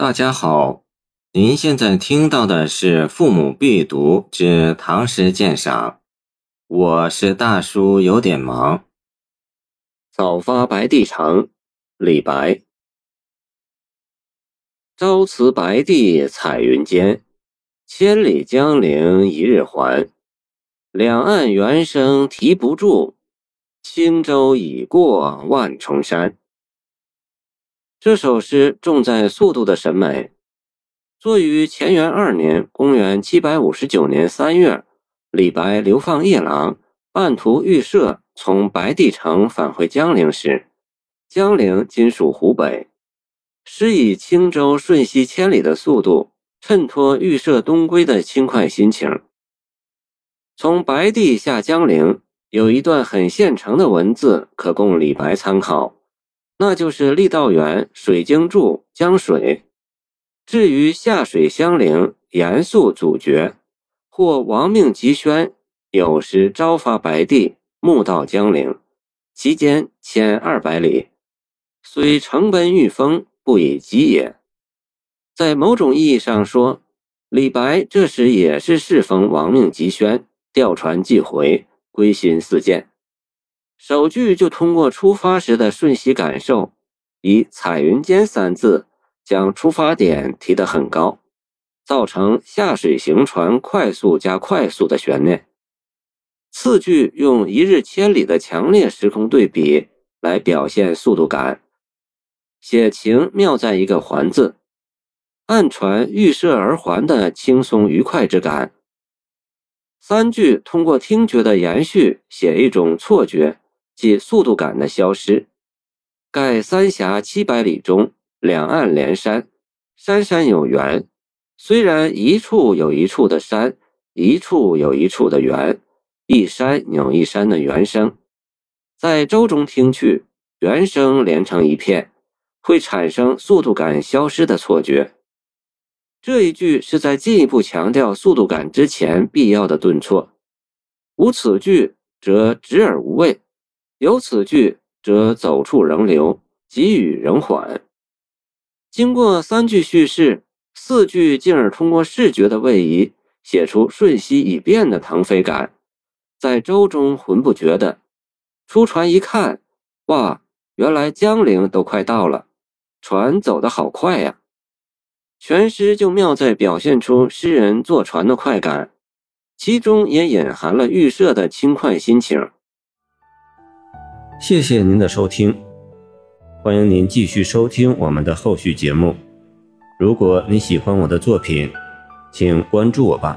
大家好，您现在听到的是《父母必读之唐诗鉴赏》，我是大叔，有点忙。早发白帝城，李白。朝辞白帝彩云间，千里江陵一日还。两岸猿声啼不住，轻舟已过万重山。这首诗重在速度的审美，作于乾元二年（公元759年）三月。李白流放夜郎，半途遇赦，从白帝城返回江陵时，江陵今属湖北。诗以轻舟瞬息千里的速度，衬托预设东归的轻快心情。从白帝下江陵，有一段很现成的文字可供李白参考。那就是郦道元水经注江水。至于下水相邻，严肃阻绝，或亡命急宣，有时朝发白帝，暮到江陵，其间千二百里，虽乘奔御风，不以疾也。在某种意义上说，李白这时也是适逢亡命急宣，调船即回，归心似箭。首句就通过出发时的瞬息感受，以“彩云间”三字将出发点提得很高，造成下水行船快速加快速的悬念。次句用一日千里的强烈时空对比来表现速度感，写情妙在一个“还”字，暗传预设而还的轻松愉快之感。三句通过听觉的延续，写一种错觉。即速度感的消失。盖三峡七百里中，两岸连山，山山有缘。虽然一处有一处的山，一处有一处的缘，一山有一山的原声，在舟中听去，原声连成一片，会产生速度感消失的错觉。这一句是在进一步强调速度感之前必要的顿挫。无此句，则直而无味。有此句，则走处仍留，给予仍缓。经过三句叙事，四句进而通过视觉的位移，写出瞬息已变的腾飞感。在舟中浑不觉的，出船一看，哇，原来江陵都快到了，船走得好快呀！全诗就妙在表现出诗人坐船的快感，其中也隐含了预设的轻快心情。谢谢您的收听，欢迎您继续收听我们的后续节目。如果你喜欢我的作品，请关注我吧。